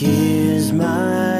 Here's my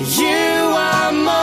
You are more.